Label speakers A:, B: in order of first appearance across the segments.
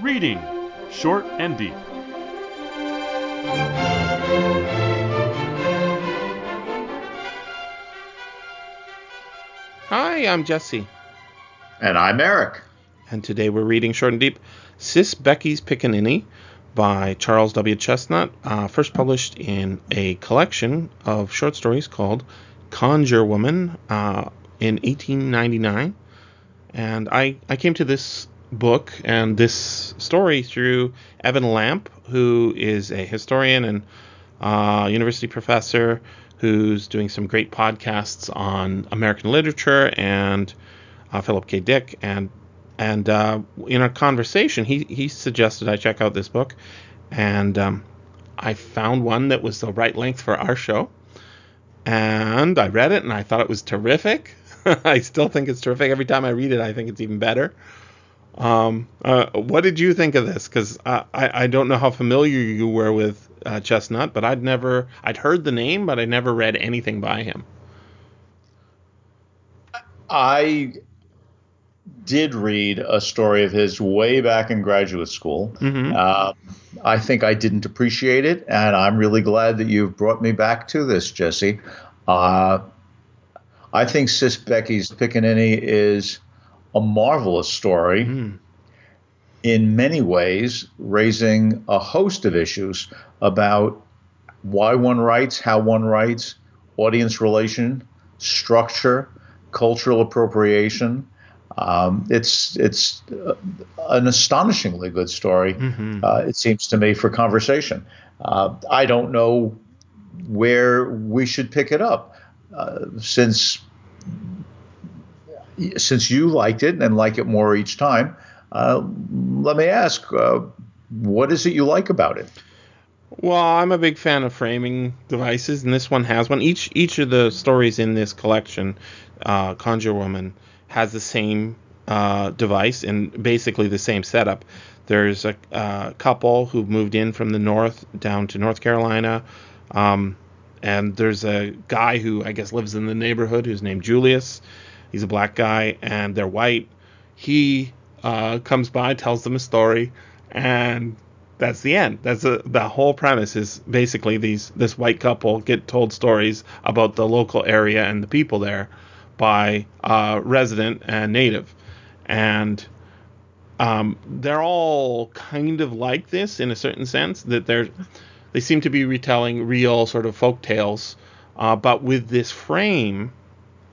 A: Reading Short and Deep.
B: Hi, I'm Jesse,
C: And I'm Eric.
B: and today we're reading Short and Deep Sis Becky's Pickaninny by Charles W. Chesnutt, uh, first published in a collection of short stories called Conjure Woman uh, in 1899. And I, I came to this book and this story through Evan Lamp, who is a historian and uh, university professor who's doing some great podcasts on American literature and uh, Philip K. Dick. And and uh, in a conversation, he, he suggested I check out this book. And um, I found one that was the right length for our show. And I read it and I thought it was terrific. I still think it's terrific. Every time I read it, I think it's even better. Um, uh, what did you think of this? Because I, I don't know how familiar you were with uh, Chesnutt, but I'd never I'd heard the name, but I never read anything by him.
C: I did read a story of his way back in graduate school.
B: Mhm.
C: Uh, I think I didn't appreciate it, and I'm really glad that you've brought me back to this, Jesse. Uh, I think Sis Becky's Pickaninny is a marvelous story
B: Mm.
C: in many ways, raising a host of issues about why one writes, how one writes, audience relation, structure, cultural appropriation. Um, it's it's an astonishingly good story.
B: Mhm.
C: Uh, it seems to me for conversation. Uh, I don't know where we should pick it up uh, since since you liked it and like it more each time. Uh, let me ask, uh, what is it you like about it?
B: Well, I'm a big fan of framing devices, and this one has one. Each each of the stories in this collection, uh, Conjure Woman, has the same uh, device and basically the same setup. There's a uh, couple who moved in from the north down to North Carolina, um, and there's a guy who I guess lives in the neighborhood who's named Julius. He's a black guy, and they're white. He uh, comes by, tells them a story, and that's the end. That's a, the whole premise is basically these this white couple get told stories about the local area and the people there by uh, resident and native, and um, they're all kind of like this in a certain sense that they're they seem to be retelling real sort of folk tales, uh, but with this frame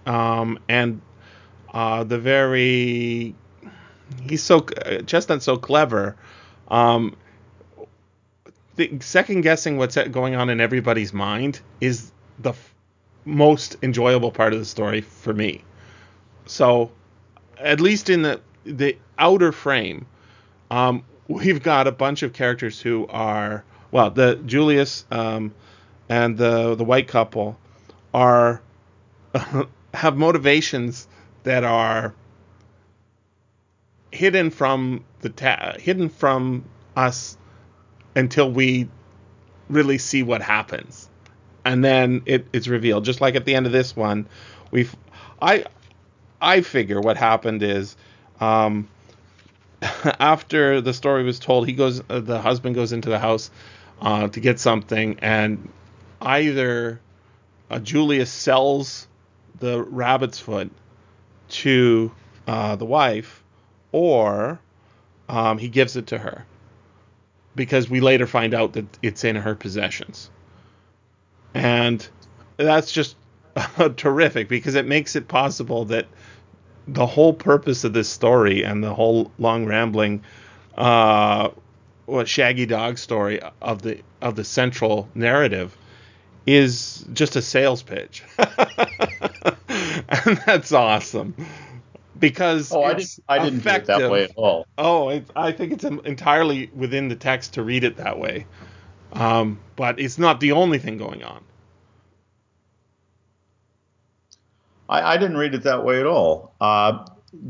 B: um, and uh, the very he's so uh, Chesnutt's so clever. Um, second guessing what's going on in everybody's mind is the f- most enjoyable part of the story for me. So, at least in the the outer frame, um, we've got a bunch of characters who are well, the Julius um, and the the white couple are have motivations that are hidden from the ta- hidden from us until we really see what happens. And then it, it's revealed. Just like at the end of this one we've i i figure what happened is um after the story was told he goes uh, the husband goes into the house uh, to get something and either uh, julius sells the rabbit's foot to uh, the wife or um, he gives it to her because we later find out that it's in her possessions. And that's just terrific because it makes it possible that the whole purpose of this story and the whole long rambling uh what shaggy dog story of the of the central narrative is just a sales pitch. and that's awesome. Because
C: Oh, I didn't, I didn't view it that way at all.
B: Oh, it, I think it's entirely within the text to read it that way. Um, but it's not the only thing going on.
C: I, I didn't read it that way at all. Uh,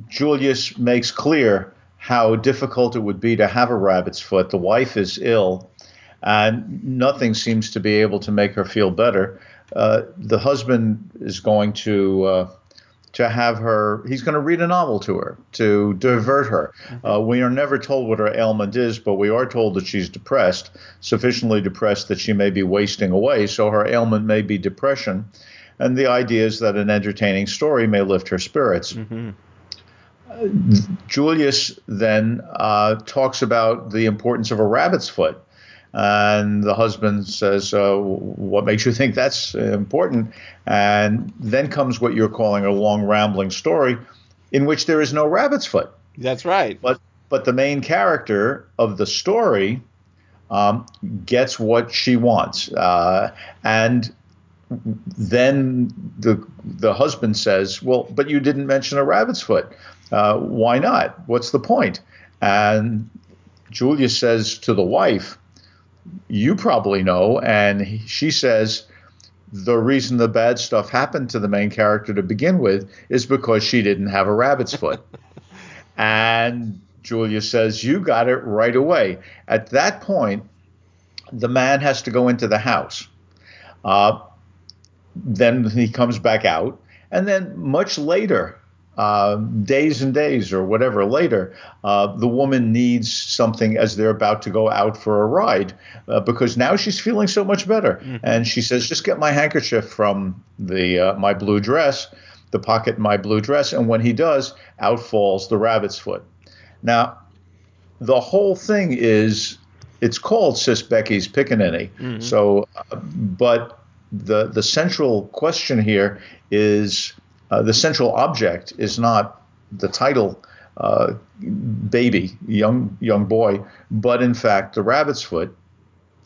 C: Julius makes clear how difficult it would be to have a rabbit's foot. The wife is ill, and nothing seems to be able to make her feel better. Uh, the husband is going to uh, to have her. He's going to read a novel to her to divert her. Uh, we are never told what her ailment is, but we are told that she's depressed, sufficiently depressed that she may be wasting away. So her ailment may be depression, and the idea is that an entertaining story may lift her spirits.
B: Mm-hmm.
C: Julius then uh, talks about the importance of a rabbit's foot. And the husband says, uh, What makes you think that's important? And then comes what you're calling a long, rambling story in which there is no rabbit's foot.
B: That's right.
C: But, but the main character of the story um, gets what she wants. Uh, and then the, the husband says, Well, but you didn't mention a rabbit's foot. Uh, why not? What's the point? And Julius says to the wife, You probably know. And he, she says, The reason the bad stuff happened to the main character to begin with is because she didn't have a rabbit's foot. and Julius says, You got it right away. At that point, the man has to go into the house. Uh, then he comes back out. And then much later, uh, days and days or whatever later, uh, the woman needs something as they're about to go out for a ride uh, because now she's feeling so much better. Mm-hmm. And she says, "Just get my handkerchief from the uh, my blue dress, the pocket in my blue dress." And when he does, out falls the rabbit's foot. Now, the whole thing is it's called Sis Becky's Pickaninny. Mm-hmm. So, uh, but the the central question here is uh, the central object is not the title uh, baby, young young boy, but in fact the rabbit's foot.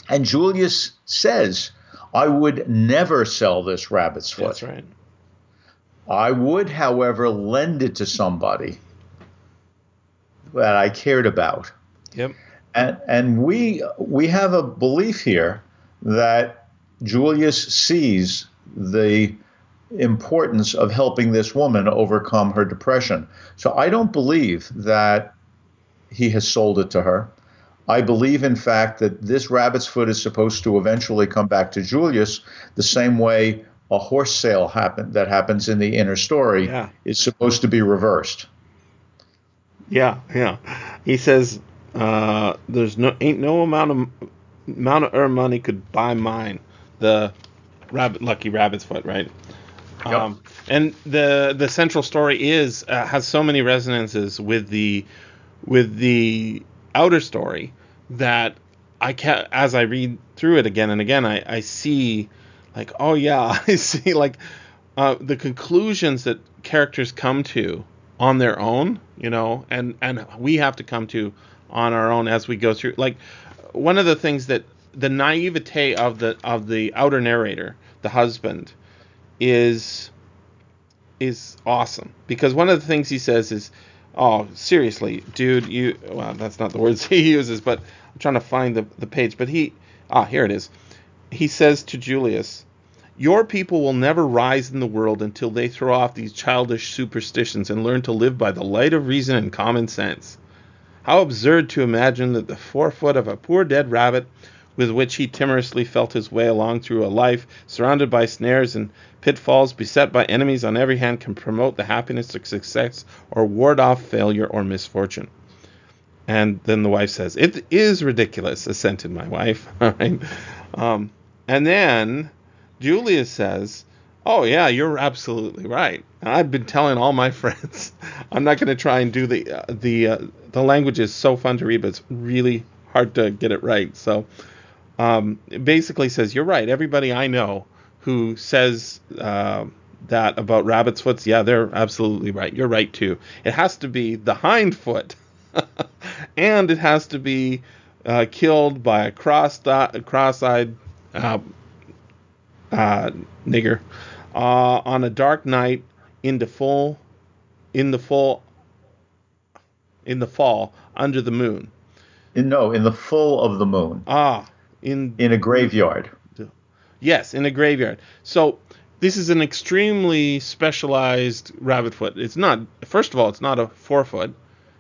C: And Julius says, "I would never sell this rabbit's foot."
B: That's right.
C: I would, however, lend it to somebody that I cared about.
B: Yep.
C: And and we we have a belief here that Julius sees the importance of helping this woman overcome her depression. So I don't believe that he has sold it to her. I believe, in fact, that this rabbit's foot is supposed to eventually come back to Julius the same way a horse sale happen, that happens in the inner story
B: yeah.
C: is supposed to be reversed.
B: Yeah, yeah. He says uh, there's no ain't no amount of amount of earned money could buy mine. The rabbit, lucky rabbit's foot, right? Um, and the the central story is uh, has so many resonances with the with the outer story that I can as I read through it again and again, I, I see like oh yeah, I see like uh, the conclusions that characters come to on their own, you know, and and we have to come to on our own as we go through. Like one of the things that the naivete of the of the outer narrator, the husband, is is awesome because one of the things he says is, "Oh, seriously, dude, you." Well, that's not the words he uses, but I'm trying to find the the page. But he, ah, here it is. He says to Julius, "Your people will never rise in the world until they throw off these childish superstitions and learn to live by the light of reason and common sense." How absurd to imagine that the forefoot of a poor dead rabbit with which he timorously felt his way along through a life surrounded by snares and pitfalls, beset by enemies on every hand, can promote the happiness of success or ward off failure or misfortune. And then the wife says, It is ridiculous, assented my wife. Um, and then Julius says, Oh, yeah, you're absolutely right. I've been telling all my friends. I'm not going to try and do the, uh, the, uh, the language is so fun to read, but it's really hard to get it right. So, um, basically says, You're right. Everybody I know who says uh, that about rabbit's foots, yeah, they're absolutely right. You're right, too. It has to be the hind foot, and it has to be uh, killed by a cross cross-eyed uh, uh, nigger uh, on a dark night in the full in the full in the fall under the moon.
C: In, no, in the full of the moon.
B: Ah, in
C: in a graveyard.
B: Yes, in a graveyard. So this is an extremely specialized rabbit foot. It's not. First of all, it's not a forefoot.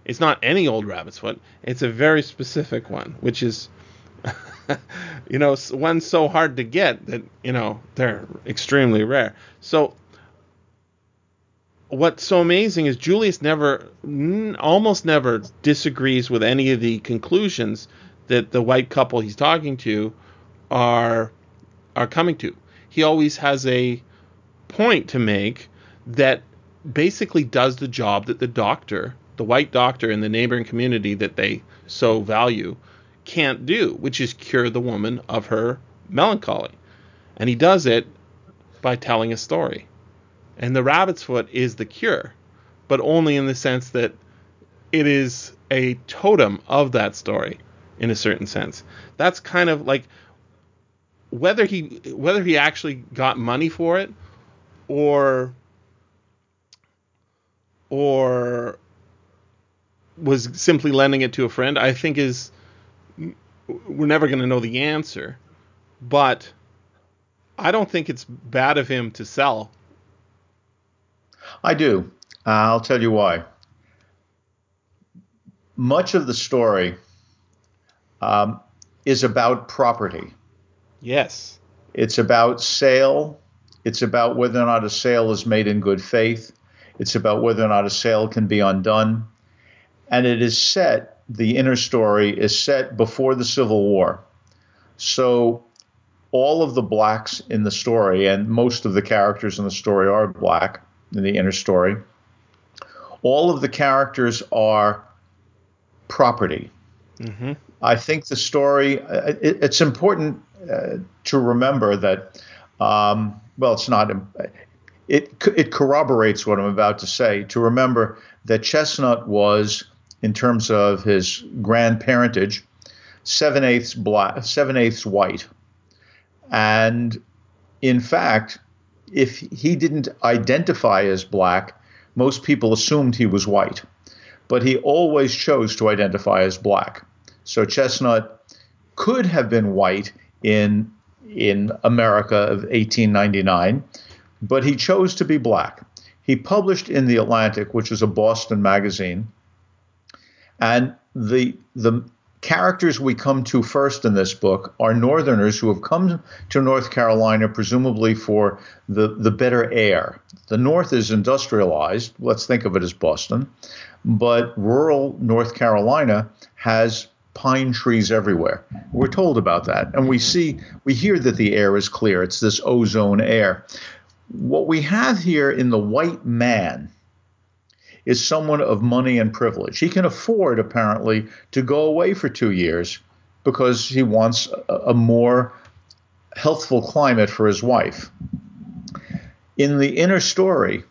B: It's not any old rabbit's foot. It's a very specific one, which is, you know, one so hard to get that you know they're extremely rare. So what's so amazing is Julius never, almost never disagrees with any of the conclusions that the white couple he's talking to are are coming to. He always has a point to make that basically does the job that the doctor, the white doctor in the neighboring community that they so value, can't do, which is cure the woman of her melancholy. And he does it by telling a story. And the rabbit's foot is the cure, but only in the sense that it is a totem of that story in a certain sense. That's kind of like whether he whether he actually got money for it or or was simply lending it to a friend, I think is we're never going to know the answer. But I don't think it's bad of him to sell.
C: I do. Uh, I'll tell you why. Much of the story um, is about property.
B: Yes.
C: It's about sale. It's about whether or not a sale is made in good faith. It's about whether or not a sale can be undone. And it is set, the inner story is set before the Civil War. So all of the blacks in the story, and most of the characters in the story are black in the inner story, all of the characters are property. Mm-hmm. I think the story, uh, it, it's important uh, to remember that, um, well, it's not, it, it corroborates what I'm about to say, to remember that Chesnutt was, in terms of his grandparentage, seven eighths black, seven eighths white. And in fact, if he didn't identify as black, most people assumed he was white. But he always chose to identify as black. So Chesnutt could have been white in in America of 1899, but he chose to be black. He published in the Atlantic, which is a Boston magazine, and the the characters we come to first in this book are Northerners who have come to North Carolina presumably for the, the better air. The North is industrialized, let's think of it as Boston, but rural North Carolina has pine trees everywhere. We're told about that. And we mm-hmm. see, we hear that the air is clear. It's this ozone air. What we have here in the white man is someone of money and privilege. He can afford, apparently, to go away for two years because he wants a, a more healthful climate for his wife. In the inner story,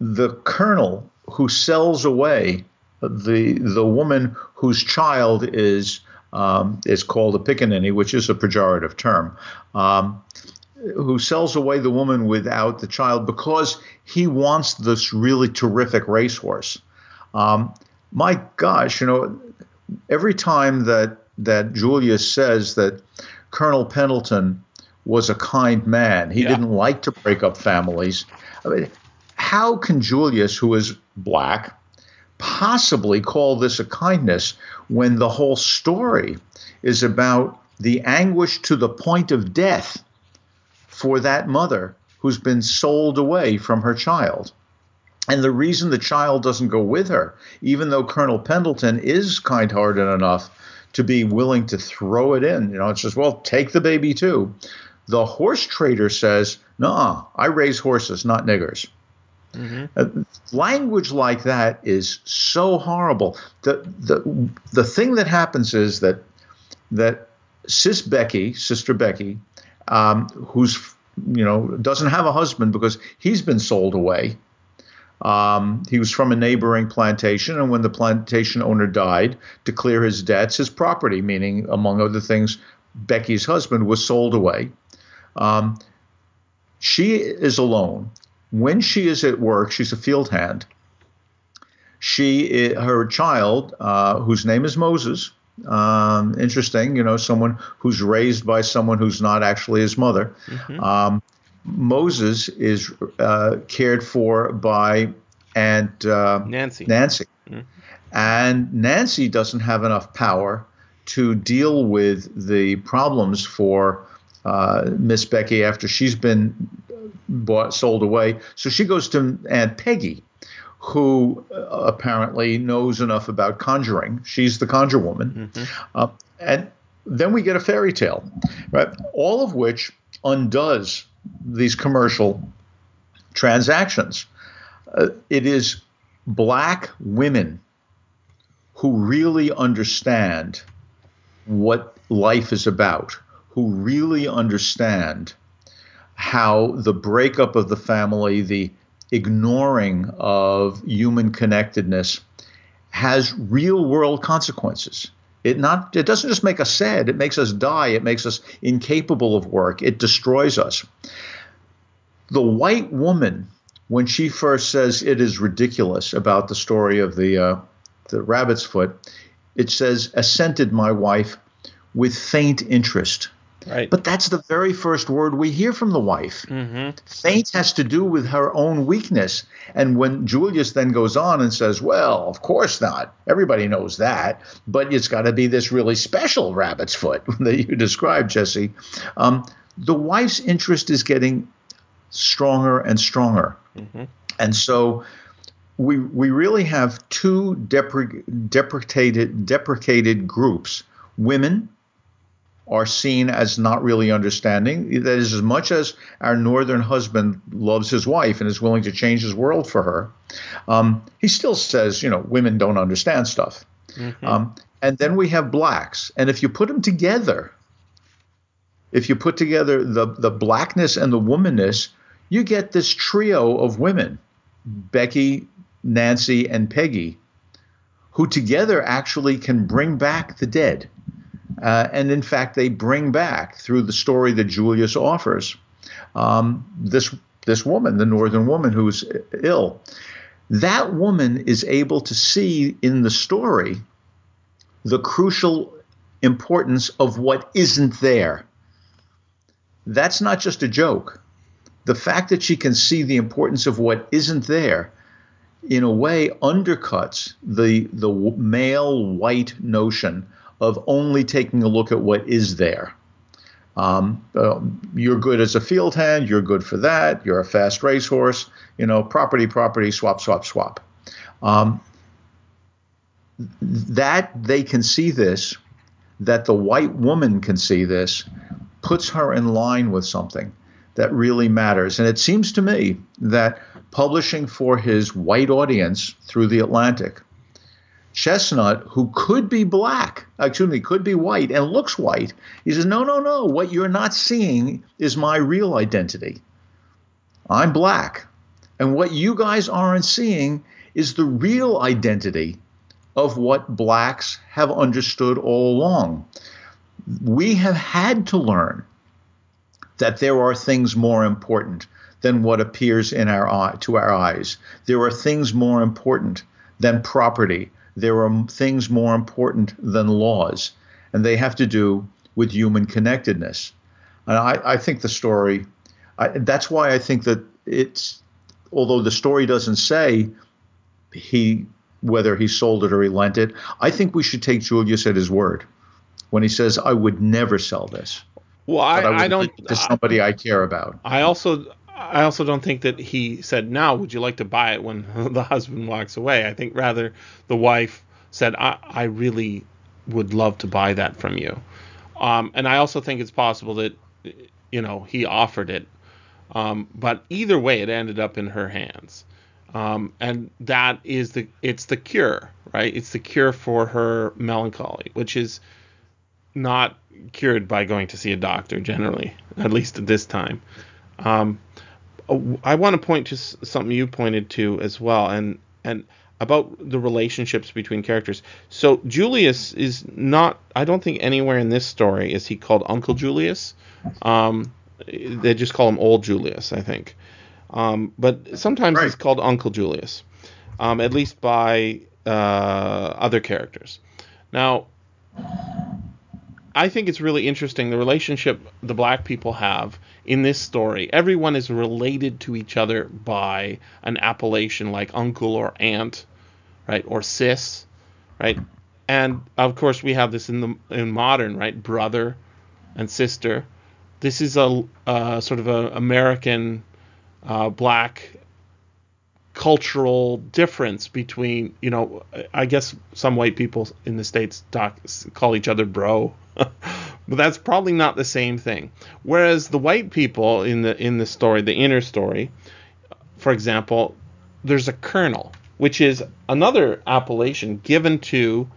C: the colonel who sells away the the woman whose child is um, is called a pickaninny, which is a pejorative term, um, who sells away the woman without the child because he wants this really terrific racehorse. Um, my gosh, you know, every time that that Julius says that Colonel Pendleton was a kind man, he yeah. didn't like to break up families. I mean, how can Julius, who is black, possibly call this a kindness when the whole story is about the anguish to the point of death for that mother who's been sold away from her child. And the reason the child doesn't go with her, even though Colonel Pendleton is kind hearted enough to be willing to throw it in, you know, it's says, well, take the baby too. The horse trader says, no, I raise horses, not niggers. Mm-hmm. Uh, language like that is so horrible. The, the, the thing that happens is that, that Sis Becky, Sister Becky, um, who's you know doesn't have a husband because he's been sold away. Um, he was from a neighboring plantation, and when the plantation owner died, to clear his debts, his property, meaning among other things, Becky's husband, was sold away. Um, she is alone. When she is at work, she's a field hand. She, her child, uh, whose name is Moses, um, interesting, you know, someone who's raised by someone who's not actually his mother. Mm-hmm. Um, Moses is uh, cared for by Aunt uh,
B: Nancy.
C: Nancy. Mm-hmm. And Nancy doesn't have enough power to deal with the problems for uh, Miss Becky after she's been bought sold away. So she goes to Aunt Peggy, who uh, apparently knows enough about conjuring. She's the conjure woman, mm-hmm. uh, and then we get a fairy tale, right? All of which undoes these commercial transactions. Uh, it is black women who really understand what life is about, who really understand how the breakup of the family, the ignoring of human connectedness has real world consequences. It not it doesn't just make us sad, it makes us die, it makes us incapable of work, it destroys us. The white woman, when she first says it is ridiculous about the story of the uh, the rabbit's foot, it says assented my wife with faint interest.
B: Right.
C: But that's the very first word we hear from the wife.
B: Mm-hmm.
C: Faint has to do with her own weakness. And when Julius then goes on and says, Well, of course not. Everybody knows that. But it's got to be this really special rabbit's foot that you described, Jesse. Um, the wife's interest is getting stronger and stronger.
B: Mm-hmm.
C: And so we, we really have two depre- deprecated, deprecated groups women are seen as not really understanding. That is, as much as our northern husband loves his wife and is willing to change his world for her, um, he still says, you know, women don't understand stuff.
B: Mm-hmm.
C: Um, and then we have blacks. And if you put them together, if you put together the, the blackness and the womanness, you get this trio of women Becky, Nancy, and Peggy, who together actually can bring back the dead. Uh, and in fact, they bring back through the story that Julius offers um, this this woman, the northern woman who's ill. That woman is able to see in the story the crucial importance of what isn't there. That's not just a joke. The fact that she can see the importance of what isn't there, in a way, undercuts the the male white notion of only taking a look at what is there. Um, uh, you're good as a field hand. You're good for that. You're a fast racehorse. You know, property, property, swap, swap, swap. Um, that they can see this, that the white woman can see this, puts her in line with something that really matters. And it seems to me that publishing for his white audience through the Atlantic Chesnutt, who could be black, excuse me, could be white and looks white, he says, No, no, no. What you're not seeing is my real identity. I'm black. And what you guys aren't seeing is the real identity of what blacks have understood all along. We have had to learn that there are things more important than what appears in our eye, to our eyes. There are things more important than property, there are things more important than laws, and they have to do with human connectedness. And I, I think the story, I, that's why I think that it's, although the story doesn't say he whether he sold it or he lent it, I think we should take Julius at his word when he says, "I would never sell this."
B: Well, I, I,
C: I
B: don't.
C: to somebody I, I care about.
B: I also I also don't think that he said, "Now, would you like to buy it?" When the husband walks away. I think rather the wife said, "I, I really would love to buy that from you." Um, and I also think it's possible that you know he offered it, um, but either way, it ended up in her hands, um, and that is the it's the cure, right? It's the cure for her melancholy, which is not cured by going to see a doctor generally, at least at this time. Um, I want to point to something you pointed to as well, and and about the relationships between characters. So Julius is not. I don't think anywhere in this story is he called Uncle Julius. Um, they just call him Old Julius, I think. Um, but sometimes right. he's called Uncle Julius, um, at least by uh, other characters. Now, I think it's really interesting the relationship the black people have in this story. Everyone is related to each other by an appellation like uncle or aunt, right, or sis, right? And of course we have this in the in modern, right, brother and sister. this is a sort of a American uh, black cultural difference between you know I guess some white people in the states talk, call each other bro, but that's probably not the same thing. Whereas the white people in the in the story, the inner story, for example, there's a colonel, which is another appellation given to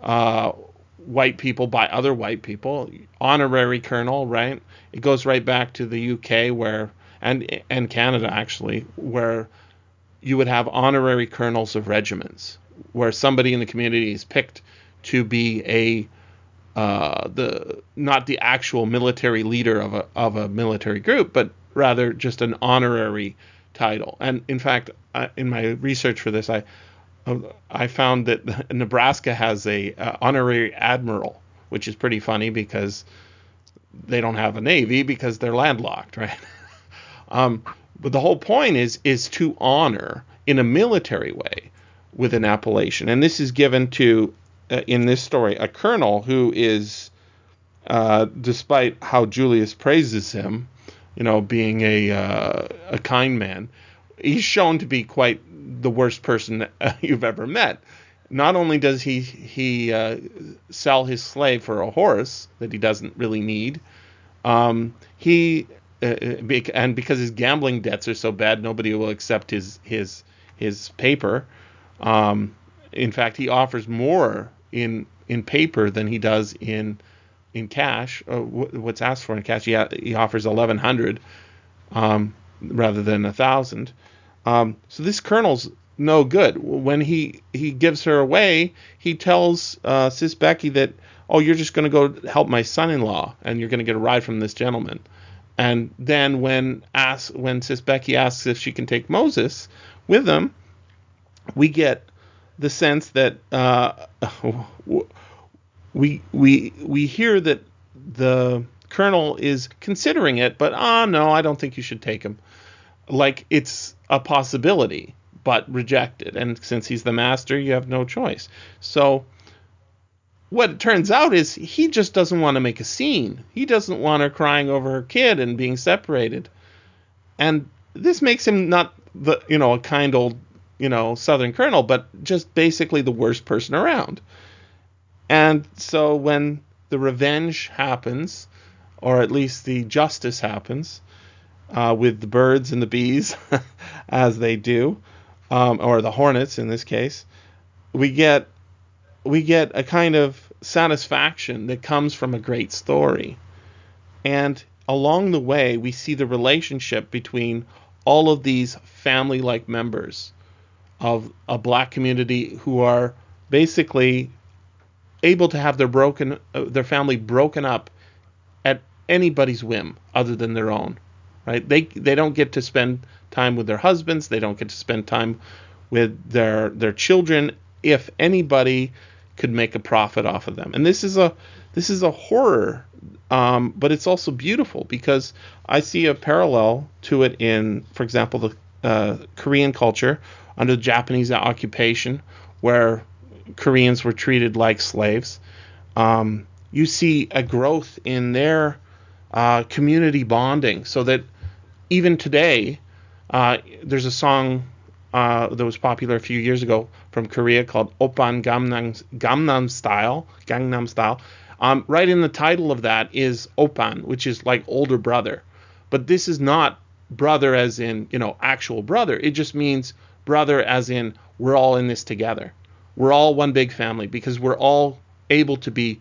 B: uh, white people by other white people, honorary colonel, right? It goes right back to the UK where and and Canada actually where you would have honorary colonels of regiments where somebody in the community is picked to be a uh, the not the actual military leader of a of a military group, but rather just an honorary title. And in fact, I, in my research for this, I I found that Nebraska has a uh, honorary admiral, which is pretty funny because they don't have a navy because they're landlocked, right? um, but the whole point is is to honor in a military way with an appellation, and this is given to uh, in this story a colonel who is, uh, despite how Julius praises him, you know, being a uh, a kind man, he's shown to be quite the worst person you've ever met. Not only does he he uh, sell his slave for a horse that he doesn't really need, um, he and because his gambling debts are so bad, nobody will accept his his his paper. Um, in fact, he offers more in in paper than he does in in cash. Uh, what's asked for in cash, he, he offers eleven hundred um, rather than a thousand. Um, so this colonel's no good. When he he gives her away, he tells uh, Sis Becky that oh you're just going to go help my son-in-law and you're going to get a ride from this gentleman. And then when ask when Sis Becky asks if she can take Moses with them, we get the sense that uh, we we we hear that the colonel is considering it, but ah, oh, no, I don't think you should take him. Like it's a possibility, but rejected. And since he's the master, you have no choice. So what it turns out is he just doesn't want to make a scene. He doesn't want her crying over her kid and being separated. And this makes him not the you know a kind old you know southern colonel, but just basically the worst person around. And so when the revenge happens, or at least the justice happens, uh, with the birds and the bees, as they do, um, or the hornets in this case, we get we get a kind of satisfaction that comes from a great story. And along the way, we see the relationship between all of these family like members of a black community who are basically able to have their broken uh, their family broken up at anybody's whim other than their own right? They they don't get to spend time with their husbands. They don't get to spend time with their their children. If anybody could make a profit off of them and this is a this is a horror um, but it's also beautiful because I see a parallel to it in, for example, the uh, Korean culture under the Japanese occupation, where Koreans were treated like slaves. Um, you see a growth in their uh, community bonding, so that even today, uh, there's a song uh, that was popular a few years ago from Korea called Oppan Gangnam, Gangnam Style, Gangnam Style. Um, right in the title of that is Oppan, which is like older brother, but this is not brother as in you know actual brother. It just means brother as in we're all in this together. We're all one big family because we're all able to be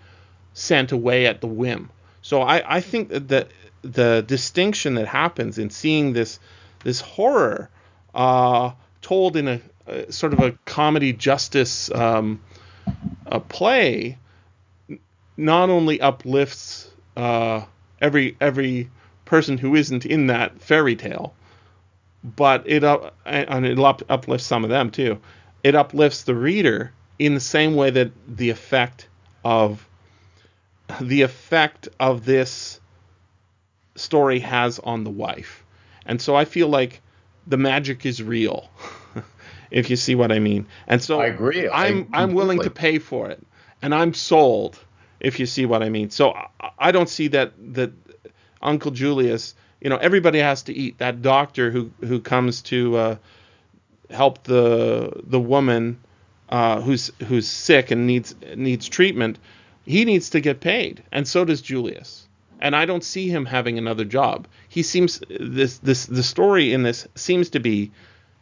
B: sent away at the whim. So I, I think that the, the distinction that happens in seeing this this horror uh, told in a, a, sort of a comedy justice um, a play not only uplifts uh, every every person who isn't in that fairy tale, but it up and it up, uplifts some of them too. It uplifts the reader in the same way that the effect of the effect of this story has on the wife. And so I feel like the magic is real, if you see what I mean. And so
C: I agree.
B: I'm I I'm willing to pay for it, and I'm sold, if you see what I mean. So I, I don't see that that Uncle Julius, you know, everybody has to eat. That doctor who who comes to uh, help the the woman uh, who's who's sick and needs needs treatment, he needs to get paid, and so does Julius. And I don't see him having another job. He seems this this the story in this seems to be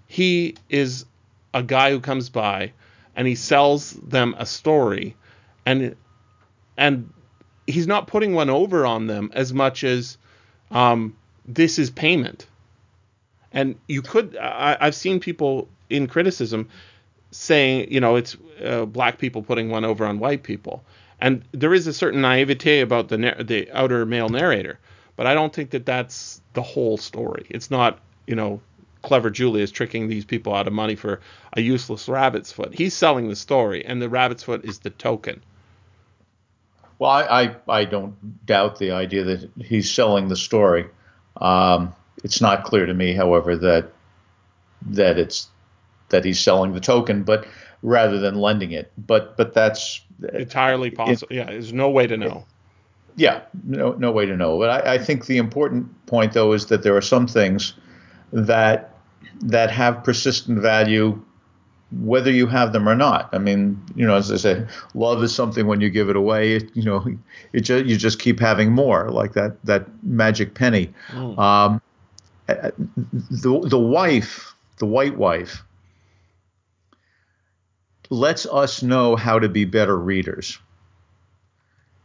B: he is a guy who comes by and he sells them a story and and he's not putting one over on them as much as um, this is payment. And you could I, I've seen people in criticism saying, you know, it's uh, black people putting one over on white people, and there is a certain naivete about the the outer male narrator, but I don't think that that's the whole story. It's not, you know, clever Julius tricking these people out of money for a useless rabbit's foot. He's selling the story, and the rabbit's foot is the token.
C: Well, I, I, I don't doubt the idea that he's selling the story. Um, it's not clear to me, however, that that it's that he's selling the token, but rather than lending it. But but that's
B: entirely possible. It, yeah, there's no way to know.
C: Yeah, no no way to know. But I, I think the important point though is that there are some things that that have persistent value whether you have them or not. I mean, you know, as I say, love is something when you give it away, it, you know, it just, you just keep having more, like that that magic penny. Mm. Um, the the wife, the white wife, lets us know how to be better readers.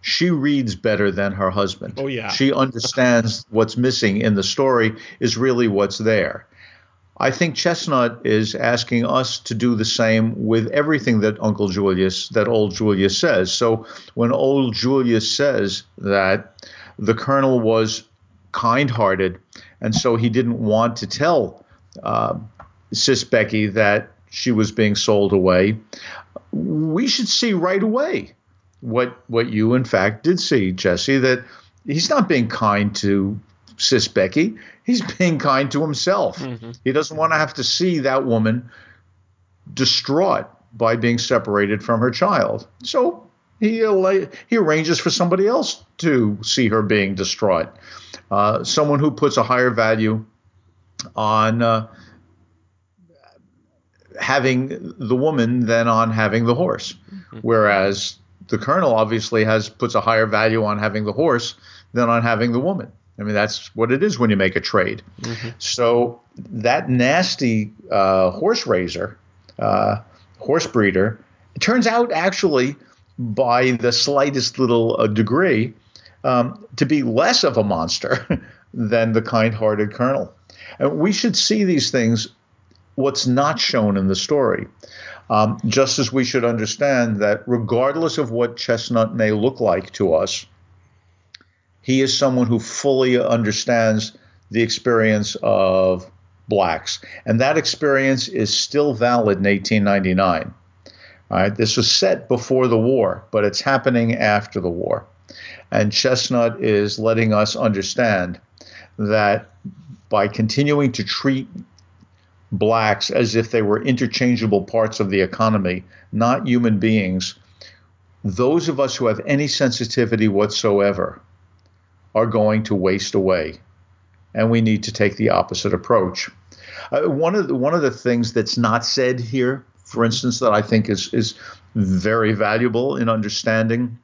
C: She reads better than her husband.
B: Oh yeah.
C: She understands what's missing in the story is really what's there. I think Chesnutt is asking us to do the same with everything that Uncle Julius, that old Julius says. So when old Julius says that the colonel was kind hearted, and so he didn't want to tell uh, Sis Becky that she was being sold away, we should see right away what what you in fact did see, Jesse, that he's not being kind to Sis Becky. He's being kind to himself. Mm-hmm. He doesn't want to have to see that woman distraught by being separated from her child. So he he arranges for somebody else to see her being distraught. Uh, someone who puts a higher value on uh, having the woman than on having the horse. Mm-hmm. Whereas the colonel obviously has puts a higher value on having the horse than on having the woman. I mean, that's what it is when you make a trade. Mm-hmm. So that nasty uh, horse raiser, uh, horse breeder, turns out actually by the slightest little uh, degree um, to be less of a monster than the kind-hearted colonel. And we should see these things what's not shown in the story. Um, just as we should understand that regardless of what Chesnutt may look like to us, he is someone who fully understands the experience of blacks. And that experience is still valid in 1899. All right, this was set before the war, but it's happening after the war. And Chesnutt is letting us understand that by continuing to treat blacks as if they were interchangeable parts of the economy, not human beings, those of us who have any sensitivity whatsoever are going to waste away. And we need to take the opposite approach. Uh, one of the, one of the things that's not said here, for instance, that I think is is very valuable in understanding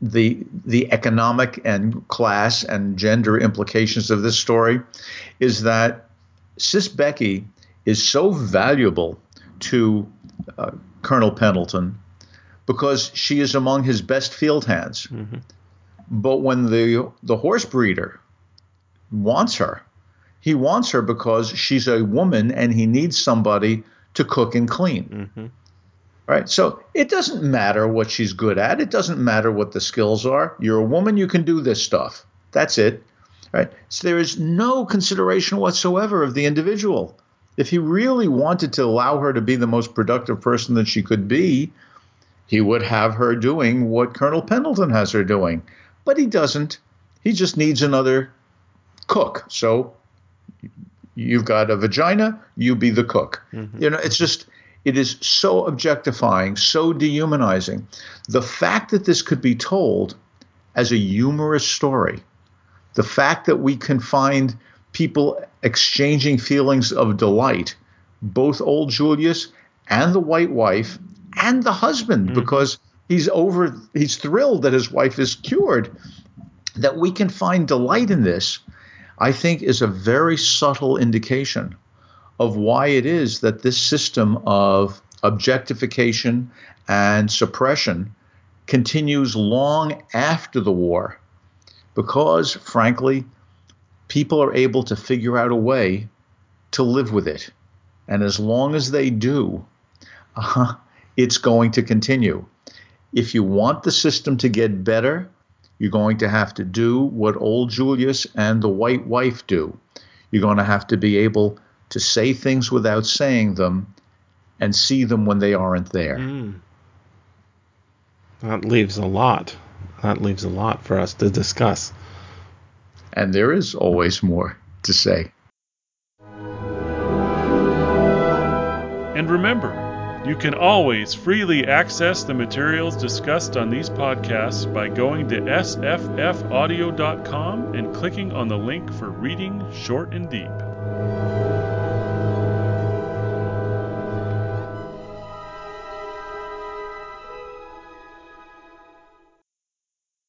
C: the the economic and class and gender implications of this story, is that Sis Becky is so valuable to uh, Colonel Pendleton because she is among his best field hands. Mm-hmm. But when the the horse breeder wants her, he wants her because she's a woman and he needs somebody to cook and clean. Mm-hmm. Right? So it doesn't matter what she's good at. It doesn't matter what the skills are. You're a woman, you can do this stuff. That's it. Right? So there is no consideration whatsoever of the individual. If he really wanted to allow her to be the most productive person that she could be, he would have her doing what Colonel Pendleton has her doing. But he doesn't. He just needs another cook. So you've got a vagina, you be the cook. Mm-hmm. You know, it's just it is so objectifying, so dehumanizing. The fact that this could be told as a humorous story The fact that we can find people exchanging feelings of delight, both old Julius and the white wife and the husband, mm-hmm. because he's over, he's thrilled that his wife is cured, that we can find delight in this, I think is a very subtle indication of why it is that this system of objectification and suppression continues long after the war because, frankly, people are able to figure out a way to live with it. And as long as they do, uh, it's going to continue. If you want the system to get better, you're going to have to do what old Julius and the white wife do. You're going to have to be able to say things without saying them and see them when they aren't there. Mm.
B: That leaves a lot. That leaves a lot for us to discuss.
C: And there is always more to say.
A: And remember, you can always freely access the materials discussed on these podcasts by going to sffaudio.com and clicking on the link for Reading Short and Deep.